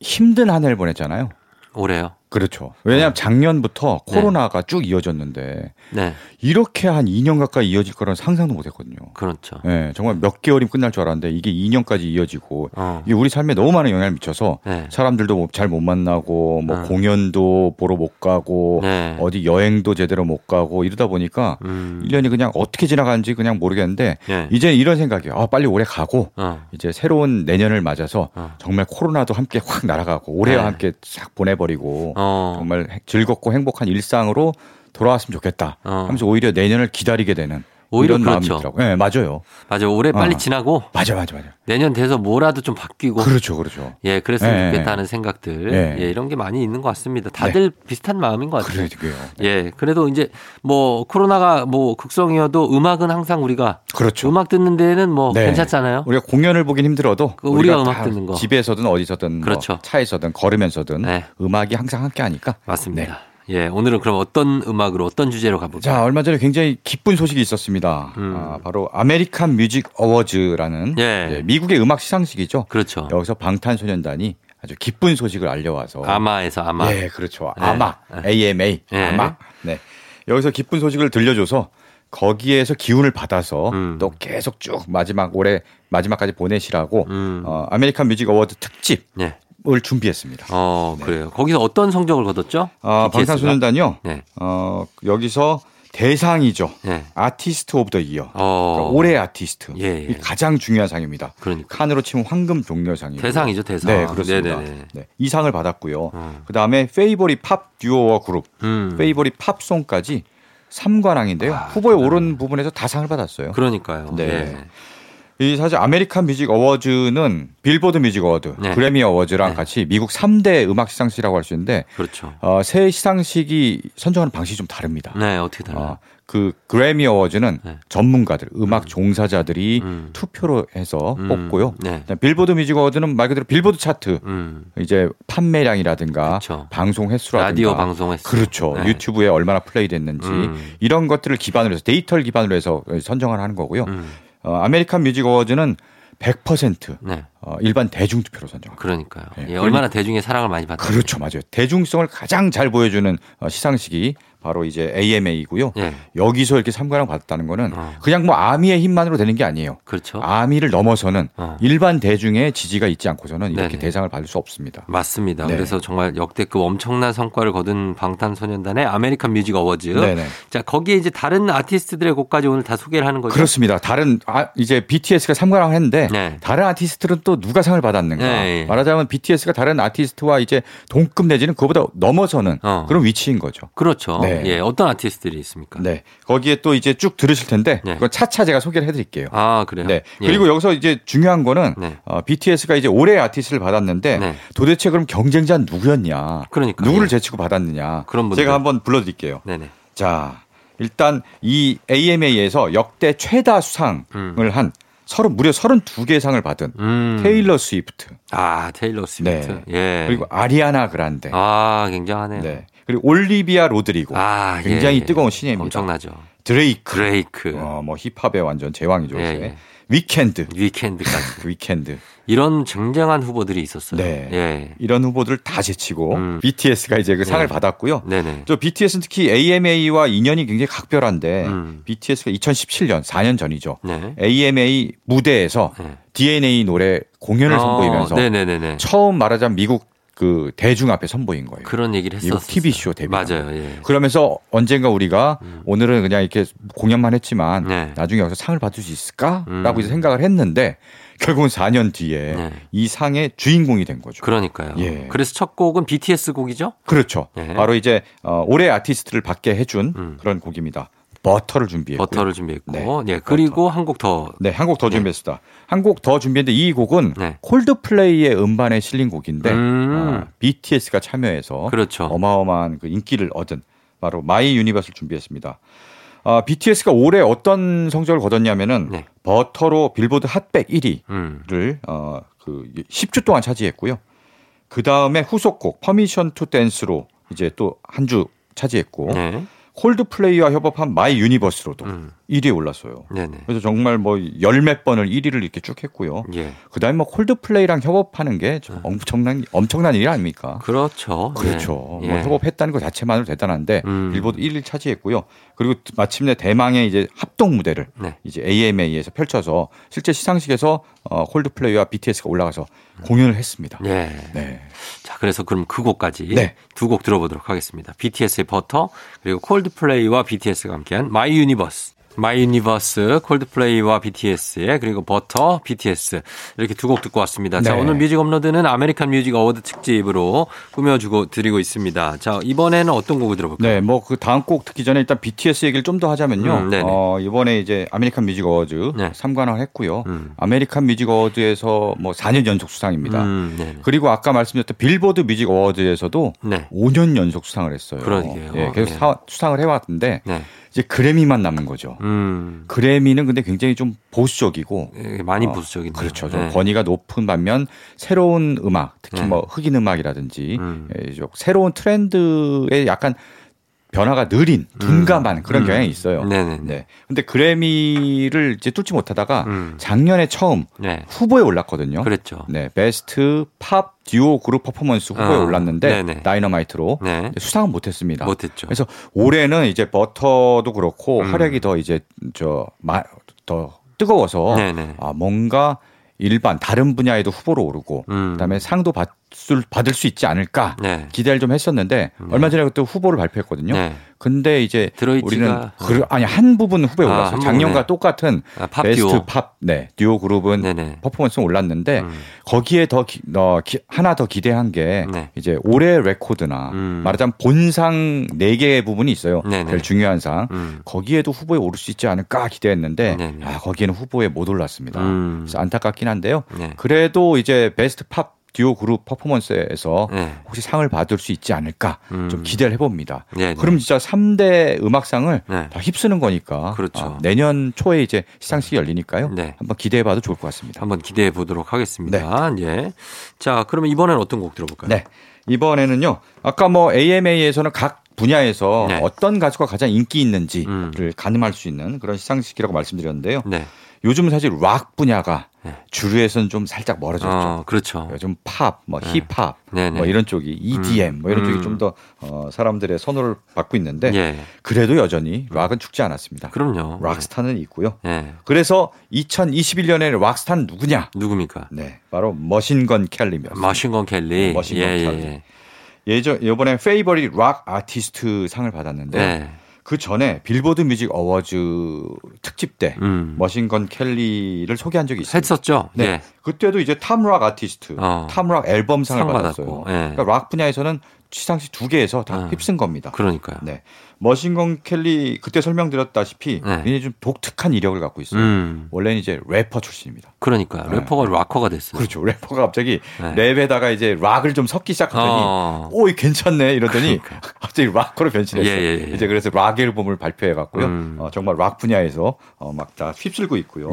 힘든 한 해를 보냈잖아요 올해요. 그렇죠 왜냐하면 작년부터 코로나가 쭉 이어졌는데 네. 이렇게 한 2년 가까이 이어질 거라는 상상도 못했거든요 그렇죠. 예, 정말 몇 개월이면 끝날 줄 알았는데 이게 2년까지 이어지고 어. 이게 우리 삶에 너무 많은 영향을 미쳐서 네. 사람들도 잘 못 만나고 뭐 어. 공연도 보러 못 가고 네. 어디 여행도 제대로 못 가고 이러다 보니까 음. 1년이 그냥 어떻게 지나가는지 그냥 모르겠는데 네. 이제 이런 생각이에요. 아, 빨리 올해 가고 어. 이제 새로운 내년을 맞아서 어. 정말 코로나도 함께 확 날아가고 올해와 네. 함께 싹 보내버리고 어. 정말 행- 즐겁고 행복한 일상으로 돌아왔으면 좋겠다 어. 하면서 오히려 내년을 기다리게 되는 오히려 이런 마음이 그렇죠. 있더라고요. 네, 맞아요. 맞아요. 올해 빨리 어. 지나고 맞아, 맞아, 맞아. 내년 돼서 뭐라도 좀 바뀌고 그렇죠, 그렇죠. 예, 그랬으면 예, 좋겠다 하는 생각들. 예. 예, 이런 게 많이 있는 것 같습니다. 다들 비슷한 마음인 것 같아요. 그래요. 예, 그래도 이제 뭐 코로나가 뭐 극성이어도 음악은 항상 우리가 그렇죠. 음악 듣는 데는 뭐 네. 괜찮잖아요. 우리가 공연을 보긴 힘들어도 그 우리가 다 음악 듣는 거. 집에서든 어디서든 뭐 그렇죠. 차에서든 걸으면서든 네. 음악이 항상 함께 하니까 맞습니다. 예, 오늘은 그럼 어떤 음악으로 어떤 주제로 가볼까요? 자 얼마 전에 굉장히 기쁜 소식이 있었습니다. 음. 아, 바로 American Music Awards라는 예. 예, 미국의 음악 시상식이죠. 그렇죠. 여기서 방탄소년단이 아주 기쁜 소식을 알려와서 AMA에서 AMA. 예, 그렇죠. 네. 아마 AMA 예. 아마 네 여기서 기쁜 소식을 들려줘서 거기에서 기운을 받아서 음. 또 계속 쭉 마지막 올해 마지막까지 보내시라고 음. 어, American Music Award 특집 을 네. 준비했습니다. 어, 그래요. 거기서 어떤 성적을 거뒀죠? 아? 방탄소년단이요. 네. 어, 여기서 대상이죠. 네. Artist of the Year. 어. 그러니까 올해 아티스트. 예, 예. 이 가장 중요한 상입니다. 그러니까. 칸으로 치면 황금 종려상이에요. 대상이죠, 대상. 네, 그렇습니다. 네네네. 네, 이 상을 받았고요. 어. 그다음에 Favorite Pop Duo or Group, 음. Favorite Pop Song까지 3관왕인데요. 후보에 오른 부분에서 다 상을 받았어요. 그러니까요. 네. 예. 이 사실 American Music Awards는 Billboard Music Award, 네. Grammy Awards랑 네. 같이 미국 3대 음악 시상식이라고 할 수 있는데 그렇죠. 어, 세 시상식이 선정하는 방식이 좀 다릅니다. 네, 어떻게 달라요? 어, 그 Grammy Awards는 네. 전문가들, 음악 종사자들이 음. 투표로 해서 음, 뽑고요. 네. Billboard Music Award는 말 그대로 빌보드 차트 음. 이제 판매량이라든가 그렇죠. 방송 횟수라든가 라디오 방송 횟수. 그렇죠. 네. 유튜브에 얼마나 플레이됐는지 음. 이런 것들을 기반으로 해서 데이터를 기반으로 해서 선정을 하는 거고요. 음. 어, American Music Awards는 100% 네. 어, 일반 대중 투표로 선정합니다. 그러니까요. 네. 예, 얼마나 대중의 사랑을 많이 받다. 그렇죠, 맞아요. 대중성을 가장 잘 보여주는 어, 시상식이 바로 이제 AMA이고요. 예. 여기서 이렇게 삼관왕 받았다는 거는 어. 그냥 뭐 아미의 힘만으로 되는 게 아니에요. 그렇죠. 아미를 넘어서는 어. 일반 대중의 지지가 있지 않고서는 이렇게 네네. 대상을 받을 수 없습니다. 맞습니다. 네. 그래서 정말 역대급 엄청난 성과를 거둔 방탄소년단의 American Music 어워즈. 네네. 자, 거기에 이제 다른 아티스트들의 곡까지 오늘 다 소개를 하는 거죠. 그렇습니다. 다른 아, 이제 BTS가 삼관왕 했는데 네. 다른 아티스트는 또 누가 상을 받았는가? 네. 말하자면 BTS가 다른 아티스트와 이제 동급 내지는 그보다 넘어서는 어. 그런 위치인 거죠. 그렇죠. 네. 예, 어떤 아티스트들이 있습니까? 네. 거기에 또 이제 쭉 들으실 텐데 네. 그건 차차 제가 소개를 해드릴게요. 아, 그래요? 네. 예. 그리고 여기서 이제 중요한 거는 네. 어, BTS가 이제 올해 아티스트를 받았는데 네. 도대체 그럼 경쟁자는 누구였냐? 그러니까. 누구를 예. 제치고 받았느냐? 그런 분들. 제가 한번 불러드릴게요. 네네. 자, 일단 이 AMA에서 역대 최다 수상을 음. 한 서른 무려 32개 상을 받은 음. 테일러 스위프트, 아, 테일러 스위프트. 예. 그리고 아리아나 그란데, 아, 굉장하네요. 네. 그리고 올리비아 로드리고, 아, 예, 굉장히 예. 뜨거운 신예입니다. 엄청나죠. 드레이크, 드레이크. 어, 뭐 힙합의 완전 제왕이죠. 예. 예. 위켄드, 위켄드까지. 위켄드. 이런 쟁쟁한 후보들이 있었어요. 네. 예. 이런 후보들 다 제치고 음. BTS가 이제 그 상을 네. 받았고요. 네네. 저 BTS는 특히 AMA와 인연이 굉장히 각별한데 음. BTS가 2017년 4년 전이죠. 네. AMA 무대에서 네. DNA 노래 공연을 어, 선보이면서 네네네네. 처음 말하자면 미국 그 대중 앞에 선보인 거예요. 그런 얘기를 했었어요. TV 쇼 데뷔. 맞아요. 예. 그러면서 언젠가 우리가 오늘은 그냥 이렇게 공연만 했지만 음. 네. 나중에 여기서 상을 받을 수 있을까라고 음. 이제 생각을 했는데 결국은 4년 뒤에 네. 이 상의 주인공이 된 거죠. 그러니까요. 예. 그래서 첫 곡은 BTS 곡이죠? 그렇죠. 네. 바로 이제 어, 올해 아티스트를 받게 해준 음. 그런 곡입니다. 버터를 준비했고요. 버터를 준비했고, 네. 예. 그리고 한곡 더. 네, 한 곡 더 준비했습니다. 한곡 더 준비했는데 이 곡은 네. 콜드플레이의 음반에 실린 곡인데 음. 어, BTS가 참여해서 그렇죠. 어마어마한 그 인기를 얻은 바로 My Universe를 준비했습니다. 어, BTS가 올해 어떤 성적을 거뒀냐면은 네. Butter로 빌보드 Hot 백 1위를 음. 어, 그 10주 동안 차지했고요. 그 다음에 후속곡 Permission to Dance로 이제 또 한 주 차지했고 네. 콜드플레이와 협업한 My Universe로도 음. 1위에 올랐어요. 네네. 그래서 정말 뭐 열 몇 번을 1위를 이렇게 쭉 했고요. 예. 그다음에 뭐 콜드플레이랑 협업하는 게좀 엄청난 엄청난 일이 아닙니까? 그렇죠. 그렇죠. 예. 뭐 예. 협업했다는 것 자체만으로 대단한데 음. 빌보드 1위를 차지했고요. 그리고 마침내 대망의 이제 합동 무대를 네. 이제 AMA에서 펼쳐서 실제 시상식에서 어, 콜드플레이와 BTS가 올라가서 공연을 했습니다. 예. 네. 자, 그래서 그럼 그 곡까지 네. 두곡 들어보도록 하겠습니다. BTS의 Butter 그리고 콜드플레이와 BTS가 함께한 My Universe. My Universe, 콜드플레이와 BTS의 그리고 Butter, BTS 이렇게 두 곡 듣고 왔습니다. 자, 네. 오늘 뮤직 업로드는 American Music Award 특집으로 꾸며주고 드리고 있습니다. 자, 이번에는 어떤 곡을 들어볼까요? 네, 뭐 그 다음 곡 듣기 전에 일단 BTS 얘기를 좀 더 하자면요. 음. 어, 이번에 이제 American Music Awards 네. 3관왕을 했고요. 음. American Music Awards에서 뭐 4년 연속 수상입니다. 음, 네. 그리고 아까 말씀드렸던 Billboard Music Awards에서도 네. 5년 연속 수상을 했어요. 그러게요. 예, 계속 네. 사- 수상을 해왔는데 네. 이제 그래미만 남은 거죠. 음. 그래미는 근데 굉장히 좀 보수적이고 예, 많이 어, 보수적이네요. 그렇죠. 좀 네. 권위가 높은 반면 새로운 음악, 특히 네. 뭐 흑인 음악이라든지 음. 예, 좀 새로운 트렌드에 약간 변화가 느린 둔감한 그런 음. 경향이 있어요. 네네네. 네. 근데 그래미를 이제 뚫지 못하다가 음. 작년에 처음 네. 후보에 올랐거든요. 그랬죠. 네, Best Pop Duo Group Performance 후보에 어, 올랐는데 네네. Dynamite로 네. 수상은 못했습니다. 못했죠. 그래서 올해는 이제 버터도 그렇고 음. 활약이 더 이제 저 더 뜨거워서 네네. 아 뭔가 일반 다른 분야에도 후보로 오르고 음. 그다음에 상도 받을 받을 수 있지 않을까 네. 기대를 좀 했었는데 얼마 전에 그때 후보를 발표했거든요. 네. 근데 이제 우리는 그, 아니 한 부분 후보에 아, 올랐어요. 한 작년과. 똑같은 아, Pop Best Duo. Pop 네, Duo Group은 네네. 퍼포먼스 올랐는데 음. 거기에 더 기, 어, 기- 하나 더 기대한 게 네. 이제 올해 레코드나 음. 말하자면 본상 네 개의 부분이 있어요. 네네. 제일 중요한 상. 음. 거기에도 후보에 오를 수 있지 않을까 기대했는데 네네. 아, 거기에는 후보에 못 올랐습니다. 음. 그래서 안타깝긴 한데요. 네. 그래도 이제 Best Pop Duo Group Performance에서 네. 혹시 상을 받을 수 있지 않을까 음. 좀 기대를 해봅니다. 네 네. 그럼 진짜 3대 음악상을 네. 다 휩쓰는 거니까 그렇죠. 아, 내년 초에 이제 시상식이 열리니까요. 네. 한번 기대해봐도 좋을 것 같습니다. 한번 기대해 보도록 하겠습니다. 예. 자, 그러면 이번엔 어떤 곡 들어볼까요? 네. 이번에는요. 아까 뭐 AMA에서는 각 분야에서 네. 어떤 가수가 가장 인기 있는지를 음. 가늠할 수 있는 그런 시상식이라고 말씀드렸는데요. 네. 요즘 사실 락 분야가 네. 주류에서는 좀 살짝 멀어졌죠. 어, 그렇죠. 요즘 팝, 뭐 네. 힙합, 네네. 뭐 이런 쪽이 EDM, 뭐 이런 음. 쪽이 좀 더 어, 사람들의 선호를 받고 있는데 예. 그래도 여전히 락은 죽지 않았습니다. 그럼요. 락스타는 있고요. 예. 그래서 2021년에 락스타는 누구냐? 누굽니까? 네, 바로 머신건 켈리입니다. 머신건 켈리. 머신건 예, 켈리. 예. 예전 이번에 Favorite Rock Artist 상을 받았는데 네. 그 전에 Billboard Music Awards 특집 때 음. 머신건 켈리를 소개한 적이 있어요. 했었죠. 네. 예. 그때도 이제 Top Rock Artist, 어. Top Rock 앨범상을 상 받았어요. 예. 그러니까 락 분야에서는 시상식 두 개에서 다 어. 휩쓴 겁니다. 그러니까요. 네. 머신건 켈리 그때 설명드렸다시피 네. 굉장히 좀 독특한 이력을 갖고 있어요. 음. 원래는 이제 래퍼 출신입니다. 그러니까 네. 래퍼가 락커가 됐어요. 그렇죠. 래퍼가 갑자기 네. 랩에다가 이제 락을 좀 섞기 시작하더니 어. 오, 이 괜찮네 이러더니 갑자기 락커로 변신했어요. 예, 예, 예. 이제 그래서 락 앨범을 발표해 갖고요. 음. 어, 정말 락 분야에서 어, 막 다 휩쓸고 있고요.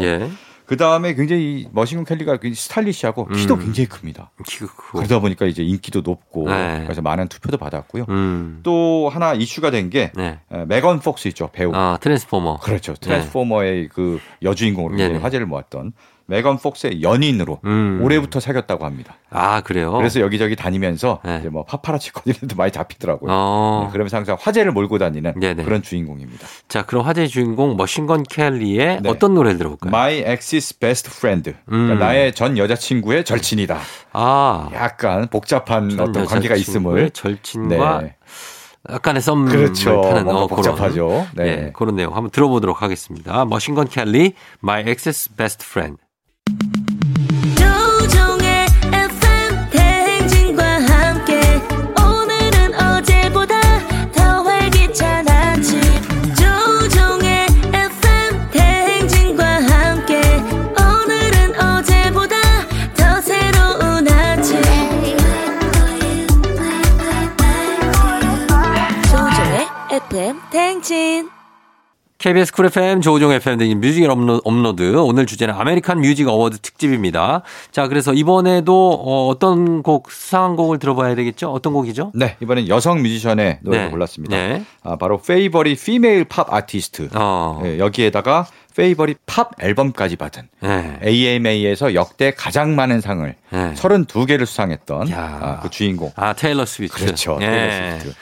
예. 그 다음에 굉장히 이 머신건 켈리가 굉장히 stylish하고 키도 음. 굉장히 큽니다. 키가 크고. 그러다 보니까 이제 인기도 높고 네. 그래서 많은 투표도 받았고요. 음. 또 하나 이슈가 된게 네. 메건 폭스 있죠 배우. 아, 트랜스포머. 그렇죠. 트랜스포머의 그 여주인공으로. 화제를 모았던 메건 폭스의 연인으로 음. 올해부터 사귀었다고 합니다. 아, 그래요? 그래서 여기저기 다니면서 네. 이제 뭐 파파라치 거리도 많이 잡히더라고요. 어. 네, 그러면서 항상 화제를 몰고 다니는 네네. 그런 주인공입니다. 자, 그럼 화제의 주인공 머신건 켈리의 네. 어떤 노래를 들어볼까요? My ex's best friend. 음. 그러니까 나의 전 여자친구의 절친이다. 아. 약간 복잡한 전 어떤 관계가 있음을. 절친과 네. 약간의 썸을 그렇죠. 타는 어, 그런, 복잡하죠. 네. 예, 그런 내용 한번 들어보도록 하겠습니다. 머신건 켈리, My Ex's Best Friend. KBS 쿨 FM 조우종 FM 등 Music Uplo- Upload 오늘 주제는 American Music Award 특집입니다. 자, 그래서 이번에도 어, 어떤 곡 수상한 곡을 들어봐야 되겠죠? 어떤 곡이죠? 네, 이번엔 여성 뮤지션의 노래를 네. 골랐습니다. 네. 아, 바로 Favorite Female Pop Artist. 어. 예, 여기에다가 Favorite Pop 앨범까지 받은 네. AMA에서 역대 가장 많은 상을 네. 32개를 수상했던 야. 아, 그 주인공. 아, 테일러 스위프트. 그렇죠. 예. 테일러 스위프트.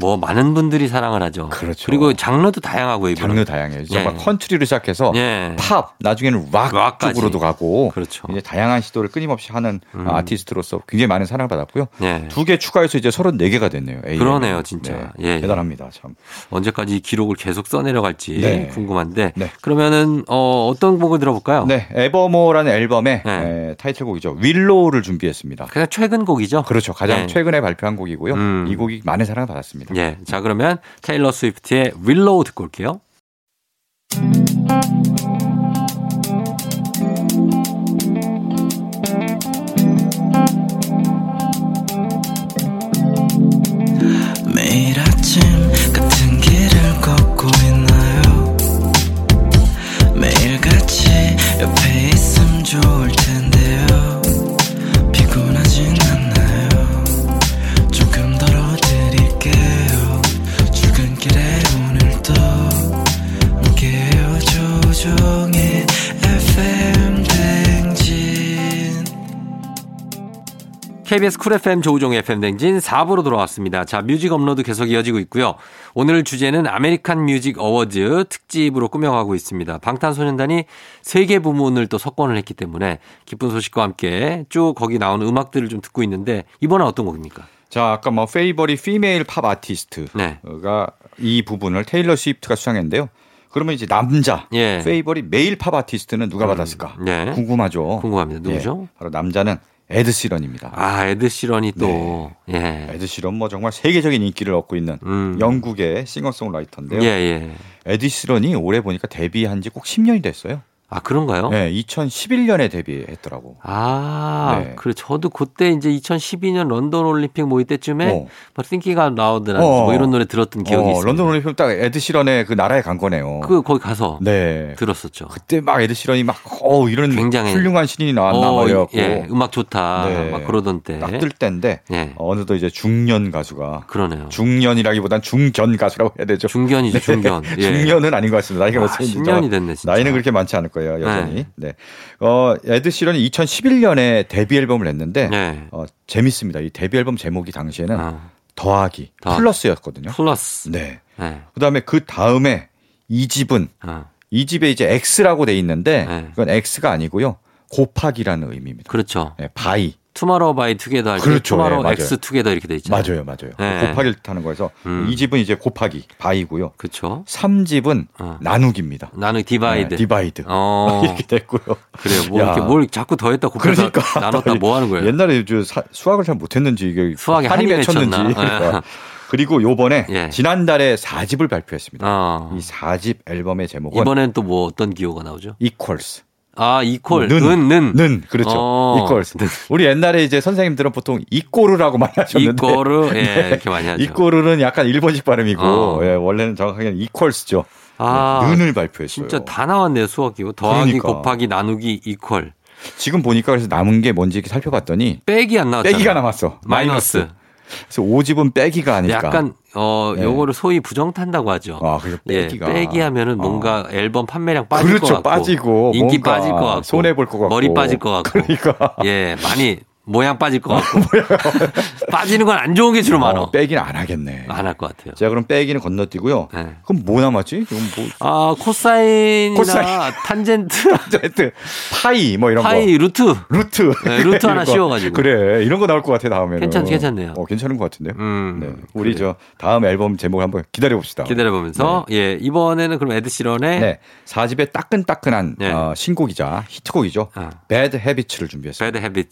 뭐 많은 분들이 사랑을 하죠. 그렇죠. 리고 장르도 다양하고요. 이분은. 장르 다양해요. 정말 예. 컨트리로 시작해서 예. 팝, 나중에는 락 락까지. 쪽으로도 가고 그렇죠. 이제 다양한 시도를 끊임없이 하는 음. 아티스트로서 굉장히 많은 사랑을 받았고요. 예. 두개 추가해서 이제 34개가 됐네요. AMA. 그러네요, 진짜. 네, 예, 예. 대단합니다. 참. 언제까지 이 기록을 계속 써내려갈지 네. 궁금한데 네. 그러면은 어, 어떤 곡을 들어볼까요? 네, Evermore라는 앨범의 네. 에, 타이틀곡이죠. Willow를 준비했습니다. 그냥 최근 곡이죠. 그렇죠. 가장 네. 최근에 발표한 곡이고요. 음. 이 곡이 많은 사랑을 받았습니다. 예. 자, 그러면 테일러 스위프트의 윌로우 듣고 올게요. KBS 쿨 FM 조우종 FM 대행진 4부로 돌아왔습니다. 자, Music Upload 계속 이어지고 있고요. 오늘 주제는 American Music Awards 특집으로 꾸며가고 있습니다. 방탄소년단이 세 개 부문을 또 석권을 했기 때문에 기쁜 소식과 함께 쭉 거기 나오는 음악들을 좀 듣고 있는데 이번엔 어떤 곡입니까? 자, 아까 뭐 Favorite Female Pop Artist가 네. 이 부분을 테일러 스위프트가 수상했는데요. 그러면 이제 남자 예. Favorite Male Pop Artist는 누가 받았을까? 네. 궁금하죠. 궁금합니다. 누구죠? 예, 바로 남자는 에드 시런입니다. 아, 에드 시런이 또 예. 에드 시런 뭐 정말 세계적인 인기를 얻고 있는 음. 영국의 싱어송라이터인데요. 예, 예. 에드 시런이 올해 보니까 데뷔한 지 꼭 10년이 됐어요. 아, 그런가요? 네, 2011년에 데뷔했더라고. 아, 네. 그래. 저도 그때 이제 2012년 런던 올림픽 뭐 이때쯤에 어. 뭐 Thinking Out Loud라는 어. 뭐 이런 노래 들었던 기억이 어, 있어요. 런던 올림픽 딱 에드 시런의 그 나라에 간 거네요. 그 거기 가서 네. 들었었죠. 그때 막 에드 시런이 막, 어, 이런 굉장히- 훌륭한 신인이 나왔나, 어, 막 이래갖고. 예, 음악 좋다. 네. 막 그러던 때. 딱 뜰 때인데, 예. 어느덧 이제 중년 가수가. 그러네요. 중년이라기보단 중견 가수라고 해야 되죠. 중견이죠, 중견. 예. 중년은 아닌 것 같습니다. 나이가 아, 몇 살인지. 10년이 됐네, 진짜. 나이는 그렇게 많지 않을 거예요, 여전히. 네. 네. 어, 에드 시런이 2011년에 데뷔 앨범을 냈는데, 네. 어, 재밌습니다. 이 데뷔 앨범 제목이 당시에는 아, 더하기, 더하기. 플러스였거든요. 플러스. 네. 네. 그 다음에 그 다음에 2집은, 아, 2집에 이제 X라고 돼 있는데, 네. 그건 X가 아니고요. 곱하기라는 의미입니다. 그렇죠. 네, by. 투마로우 바이 투게더 할때 그렇죠. 투마로우 네, 맞아요. 엑스 투게더 이렇게 돼 있잖아요. 맞아요, 맞아요. 네. 곱하기를 뜻하는 거여서 음. 2집은 이제 곱하기, by고요. 그렇죠. 3집은 어. 나누기입니다. 나는 divide. 네, divide. 어. 이렇게 됐고요. 그래요. 뭐 야. 이렇게 뭘 자꾸 더했다 곱해서 그러니까 나눴다 뭐 하는 거예요? 옛날에 저 수학을 잘 못했는지 이게 수학에 한이 맺혔는지. 그러니까. 그리고 요번에 예. 지난달에 4집을 발표했습니다. 어. 이 4집 앨범의 제목은 이번엔 또 뭐 어떤 기호가 나오죠? Equals. 아, 이퀄. 는, 은, 는. 는 그렇죠. 어. Equals. 우리 옛날에 이제 선생님들은 보통 이꼬르라고 많이 하셨는데 이꼬르. 예, 네. 이렇게 많이 하죠. 이꼬르는 약간 일본식 발음이고 어. 예, 원래는 정확하게는 Equals죠. 아, 네, 는을 발표했어요. 진짜 다 나왔네요, 수학 기호. 더하기, 그러니까. 곱하기, 나누기, 이퀄. 지금 보니까 그래서 남은 게 뭔지 이렇게 살펴봤더니 빼기 안 나왔잖아요. 빼기가 남았어. 마이너스. 그래서 5집은 빼기가 아닐까. 약간 어 네. 요거를 소위 부정 탄다고 하죠. 아, 그래서 예, 빼기가. 빼기 하면은 어. 뭔가 앨범 판매량 빠질 그렇죠. 것 같고 빠지고 인기 빠질 것 같고 손해 볼 것 같고 머리 빠질 것 같고 그러니까 예 많이 모양 빠질 것 같고 빠지는 건 안 좋은 게 주로 많아. 어, 빼기는 안 하겠네. 안 할 것 같아요. 제가 그럼 빼기는 건너뛰고요. 네. 그럼 뭐 남았지? 이건 뭐아 코사인이나 코사인. 탄젠트, 하여튼 파이 뭐 이런 파이, 거. 루트. 루트. 네, 루트 하나. 씌워가지고. 그래. 이런 거 나올 것 같아 다음에는. 괜찮- 괜찮네요. 어, 괜찮은 것 같은데. 음, 네. 우리 그래요. 저 다음 앨범 제목 한번 기다려 봅시다. 기다려보면서 예 이번에는 그럼 에드시런의 네. 4집의 따끈따끈한 네. 어, 신곡이자 히트곡이죠. 아. Bad Habits를 준비했습니다. 배드 헤비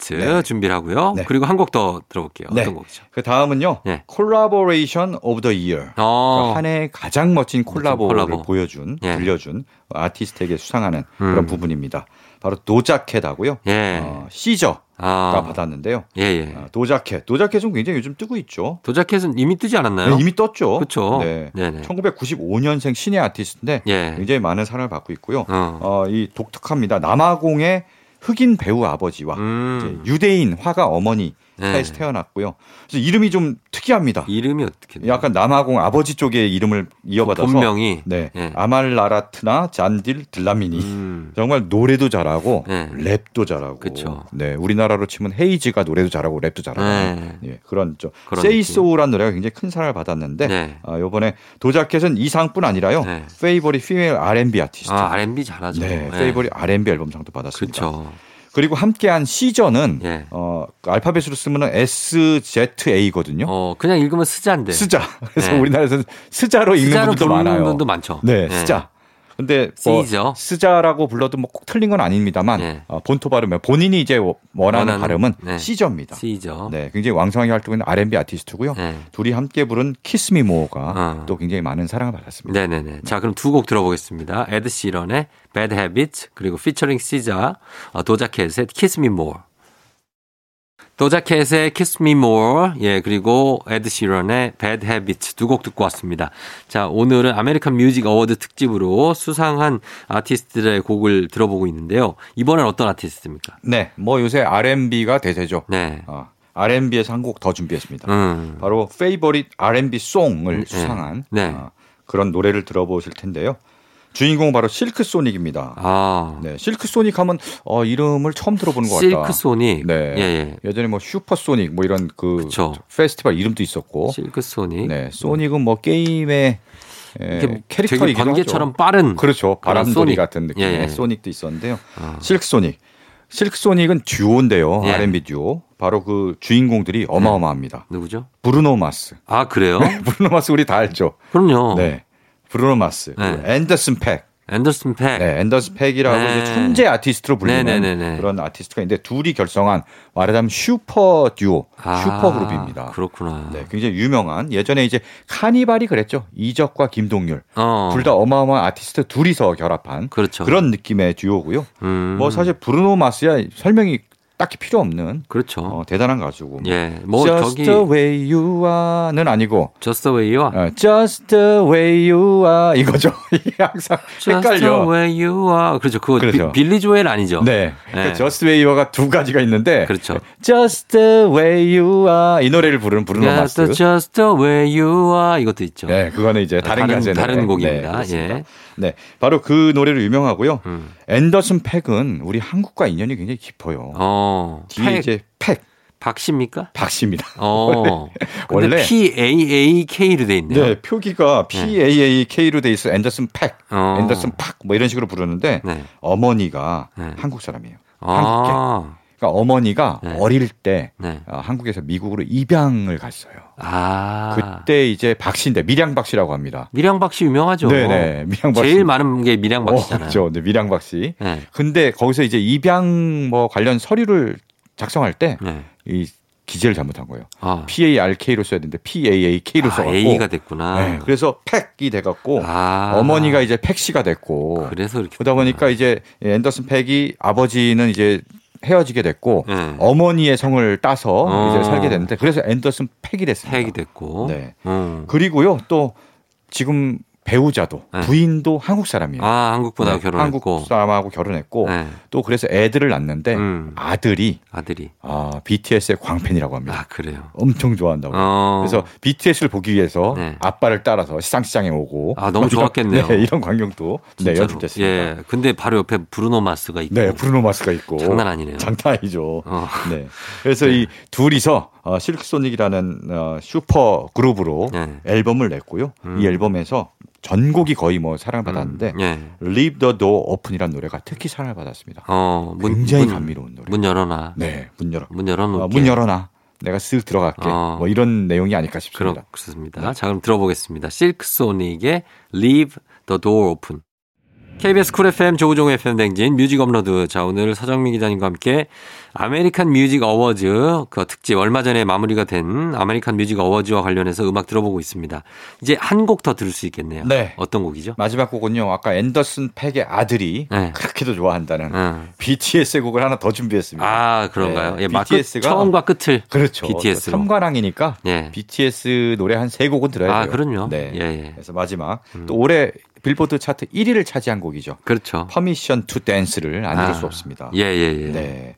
츠 네. 네. 그리고 한 곡 더 들어볼게요. 네. 어떤 곡이죠? 그 다음은요. 네. Collaboration of the Year. 어, 한 해의 가장 멋진 콜라보를 콜라보. 보여준, 예. 들려준 아티스트에게 수상하는 음. 그런 부분입니다. 바로 도자켓하고요. 예. 어, 시저가 아, 받았는데요. 예, 예. 어, 도자켓. 도자켓은 굉장히 요즘 뜨고 있죠. 도자켓은 이미 뜨지 않았나요? 네, 이미 떴죠. 그쵸. 네. 네네. 1995년생 신예 아티스트인데 예. 굉장히 많은 사랑을 받고 있고요. 어. 어, 이 독특합니다. 남아공의 흑인 배우 아버지와 음. 이제 유대인 화가 어머니 네. 사이에서 태어났고요. 그래서 이름이 좀 특이합니다. 이름이 어떻게 돼요? 약간 남아공 아버지 쪽의 이름을 이어받아서 본명이 네. 예. 아말라라트나 잔딜 들라미니 음. 정말 노래도 잘하고 네. 랩도 잘하고 그쵸. 네 우리나라로 치면 헤이즈가 노래도 잘하고 랩도 잘하고 네. 예, 그런 좀 그런 Say 느낌. So라는 노래가 굉장히 큰 사랑을 받았는데 네. 아, 이번에 도자캣은 이 상뿐 아니라요 네. Favorite Female R&B Artist 아, R&B 잘하죠. 네, 예. Favorite R&B 앨범상도 받았습니다. 그렇죠. 그리고 함께한 시저는 예. 어, 알파벳으로 쓰면 SZA거든요. 어, 그냥 읽으면 스자인데. 스자. 그래서 네. 우리나라에서는 스자로 읽는 스자로 분들도 많아요. 분도 많죠. 네, 예. 스자. 근데 뭐 시저. 스자라고 불러도 뭐 꼭 틀린 건 아닙니다만 네. 어, 본토 발음에 본인이 이제 원하는, 원하는, 발음은 네. 시저입니다. 시저. 네, 굉장히 왕성하게 활동하는 R&B 아티스트고요. 네. 둘이 함께 부른 Kiss Me More가 어. 또 굉장히 많은 사랑을 받았습니다. 네네 네. 자, 그럼 두 곡 들어보겠습니다. 에드 시런의 Bad Habit, 그리고 피처링 SZA, 어, Doja Cat의 Kiss Me More. Doja Cat의 Kiss Me More, 예, 그리고 에드 시런의 Bad Habit 두곡 듣고 왔습니다. 자, 오늘은 아메리칸 뮤직 어워드 특집으로 수상한 아티스트들의 곡을 들어보고 있는데요. 이번엔 어떤 아티스트입니까? 네, 뭐 요새 R&B가 대세죠. 네. 어, R&B에서 한 곡 더 준비했습니다. 음. 바로 페이버릿 R&B 송을 네. 수상한 네. 어, 그런 노래를 들어보실 텐데요. 주인공은 바로 실크 소닉입니다. 아. 네, 실크 소닉 하면 어, 이름을 처음 들어보는 것 같다. 실크 소닉. 네. 예, 예. 예전에 뭐 슈퍼 소닉 뭐 이런 그 그쵸. 페스티벌 이름도 있었고. 실크 소닉. 네, 소닉은 뭐 게임의 캐릭터이기도 되게 번개처럼 하죠. 빠른. 그렇죠. 그런 바람돌이 소닉. 같은 느낌의 예, 예. 소닉도 있었는데요. 아. 실크 소닉. 실크 소닉은 듀오인데요. 예. R&B 듀오. 바로 그 주인공들이 어마어마합니다. 누구죠? 브루노 마스. 아, 그래요? 브루노 마스 우리 다 알죠. 그럼요. 네. 브루노 마스. 네. 앤더슨 팩. 앤더슨 팩. 네, 앤더슨 팩이라고 네. 천재 아티스트로 불리는 네네네네. 그런 아티스트가 있는데 둘이 결성한 말하자면 슈퍼 듀오, 아, 슈퍼 그룹입니다. 그렇구나. 네, 굉장히 유명한 예전에 이제 카니발이 그랬죠. 이적과 김동률 어. 둘다 어마어마한 아티스트 둘이서 결합한 그렇죠. 그런 느낌의 듀오고요. 음. 뭐 사실 브루노 마스야 설명이 딱히 필요 없는 그렇죠. 어, 대단한 가수고. 예. 뭐 Just 저기 the way you are는 아니고 Just the way you are. 어, Just the way you are 이거죠. 이게 항상 Just the 헷갈려. way you are. 그렇죠. 그거 그렇죠. 비, 빌리 조엘 아니죠? 네. 그러니까 네. Just the way you are가 두 가지가 있는데 그렇죠. Just the way you are 이 노래를 부르는 브루노 Just, 마스. just the way you are 이것도 있죠. 네, 그거는 이제 다른, 다른- 가수의 다른. 곡입니다. 네. 예. 네, 바로 그 노래로 유명하고요. 음. 앤더슨 팩은 우리 한국과 인연이 굉장히 깊어요. 어. 뒤에 팩, 이제 팩 박씨입니까? 박씨입니다. 어. 원래 P A A K로 돼 있네요. 네, 표기가 PAAK로 돼 있어 앤더슨 팩, 어. 앤더슨 팍 뭐 이런 식으로 부르는데 네. 어머니가 네. 한국 사람이에요. 한국계. 아. 그러니까 어머니가 네. 어릴 때 네. 어, 한국에서 미국으로 입양을 갔어요. 아. 그때 이제 박씨인데 밀양 박씨라고 합니다. 밀양 박씨 유명하죠. 네네, 밀양 박씨. 제일 많은 게 밀양 박씨잖아요. 어, 그렇죠. 네, 밀양 박씨. 네. 근데 거기서 이제 입양 뭐 관련 서류를 작성할 때이 네. 기재를 잘못한 거예요. 아. PARK로 써야 되는데 PAAK로 아, 써갖고 A가 됐구나. 네, 그래서 팩이 돼갖고 아. 어머니가 이제 팩씨가 됐고 그래서 이렇게 그러다 보니까 이제 앤더슨 팩이 아버지는 이제 헤어지게 됐고 네. 어머니의 성을 따서 어. 이제 살게 됐는데 그래서 앤더슨 팩이 됐습니다. 팩이 됐고. 네. 음. 그리고요 또 지금 배우자도 네. 부인도 한국 사람이에요. 아, 한국 분하고 네, 결혼했고. 한국 사람하고 결혼했고 네. 또 그래서 애들을 낳는데 음. 아들이 아들이. 아, BTS의 광팬이라고 합니다. 아, 그래요. 엄청 좋아한다고. 어. 그래서 BTS를 보기 위해서 네. 아빠를 따라서 시상식장에 오고 아, 너무 뭐 이런- 좋았겠네요. 네, 이런 광경도 네. 연출됐습니다. 예. 근데 바로 옆에 브루노 마스가 있고. 네, 브루노 마스가 있고 장난 아니네요. 장난 아니죠. 어. 네. 그래서 이 둘이서 어, 실크소닉이라는 어, 슈퍼 그룹으로 네. 앨범을 냈고요. 음. 이 앨범에서 전곡이 거의 뭐 사랑을 받았는데 음, 예. Leave the Door Open이라는 노래가 특히 사랑을 받았습니다. 어, 문, 굉장히 문, 감미로운 노래. 문 열어놔. 네, 문 열어. 문 열어놓을게. 어, 문 열어놔. 내가 쓱 들어갈게. 어. 뭐 이런 내용이 아닐까 싶습니다. 그렇습니다. 자, 그럼 들어보겠습니다. 실크소닉의 Leave the Door Open. KBS Cool FM 조우종의 FM 대행진 Music Upload. 자, 오늘 서정민 기자님과 함께 아메리칸 뮤직 어워즈 그 특집 얼마 전에 마무리가 된 아메리칸 뮤직 어워즈와 관련해서 음악 들어보고 있습니다. 이제 한 곡 더 들을 수 있겠네요. 네. 어떤 곡이죠? 마지막 곡은요. 아까 앤더슨 팩의 아들이 네. 그렇게도 좋아한다는 응. BTS의 곡을 하나 더 준비했습니다. 아, 그런가요? 네, 예, 막 BTS 가 처음과 끝을 그렇죠. BTS로. 삼관왕이니까 예. BTS 노래 한 세 곡은 들어야 아, 돼요. 그럼요. 네. 예, 예. 그래서 마지막 또 올해 빌보드 차트 1위를 차지한 곡이죠. 그렇죠. Permission to Dance를 안 들을 아, 수 없습니다. 예, 예, 예. 네.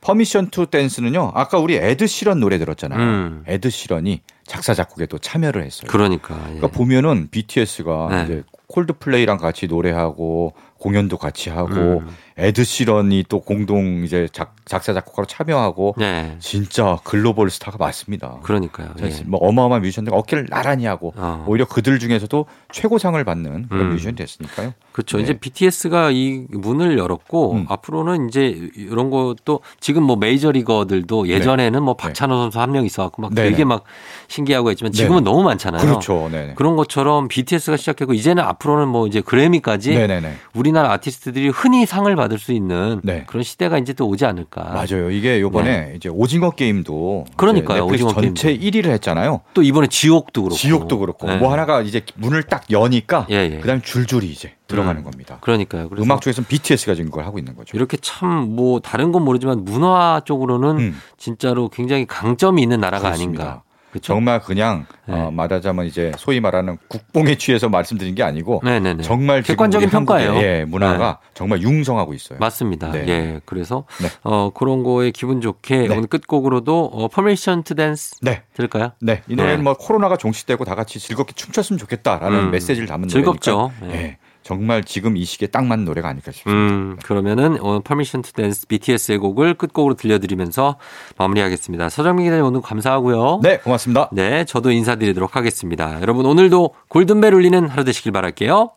Permission to Dance는요. 아까 우리 에드 시런 노래 들었잖아요. 음. 에드 시런이 작사 작곡에 또 참여를 했어요. 그러니까. 예. 그러니까 보면은 BTS가 네. 이제 콜드플레이랑 같이 노래하고 공연도 같이 하고 음. 에드 시런이 또 공동 이제 작, 작사 작곡가로 참여하고 네. 진짜 글로벌 스타가 맞습니다. 그러니까요. 예. 뭐 어마어마한 뮤지션들 어깨를 나란히 하고 어. 오히려 그들 중에서도 최고상을 받는 그런 음. 뮤지션이 됐으니까요. 그렇죠. 네. 이제 BTS가 이 문을 열었고 음. 앞으로는 이제 이런 것도 지금 뭐 메이저 리거들도 예전에는 뭐 박찬호 선수 한 명 있어 갖고 막 네. 되게 네. 막 신기하고 했지만 지금은 너무 많잖아요. 그렇죠. 네네. 그런 것처럼 BTS가 시작했고 이제는 앞으로는 뭐 이제 그래미까지 네네네. 우리나라 아티스트들이 흔히 상을 받을 수 있는 네. 그런 시대가 이제 또 오지 않을까. 맞아요. 이게 요번에 이제 오징어 게임도 네. 그러니까요. 오징어 전체 1위를 했잖아요. 또 이번에 지옥도 그렇고. 지옥도 그렇고 네. 뭐 하나가 이제 문을 딱 여니까 예, 예. 그다음 에 줄줄이 이제 들어가는 음. 겁니다. 그러니까요. 음악 쪽에서는 BTS가 지금 그걸 하고 있는 거죠. 이렇게 참 뭐 다른 건 모르지만 문화 쪽으로는 음. 진짜로 굉장히 강점이 있는 나라가 그렇습니다. 아닌가. 그렇죠? 정말 그냥 네. 어, 말하자면 이제 소위 말하는 국뽕에 취해서 말씀드린 게 아니고 네네네. 정말 지금 객관적인 우리 한국의, 평가예요. 예, 문화가 정말 융성하고 있어요. 맞습니다. 네. 예. 그래서 네. 어 그런 거에 기분 좋게 네. 오늘 끝곡으로도 어 Permission to Dance 네. 들을까요? 네, 이 노래는 네. 뭐 코로나가 종식되고 다 같이 즐겁게 춤췄으면 좋겠다라는 음. 메시지를 담은 즐겁죠. 노래니까 네. 예, 정말 지금 이 시기에 딱 맞는 노래가 아닐까 싶습니다. 음, 그러면은 오늘 Permission to Dance BTS의 곡을 끝곡으로 들려드리면서 마무리하겠습니다. 서정민 기자님 오늘 감사하고요. 네, 고맙습니다. 네, 저도 인사드리도록 하겠습니다. 여러분 오늘도 골든벨 울리는 하루 되시길 바랄게요.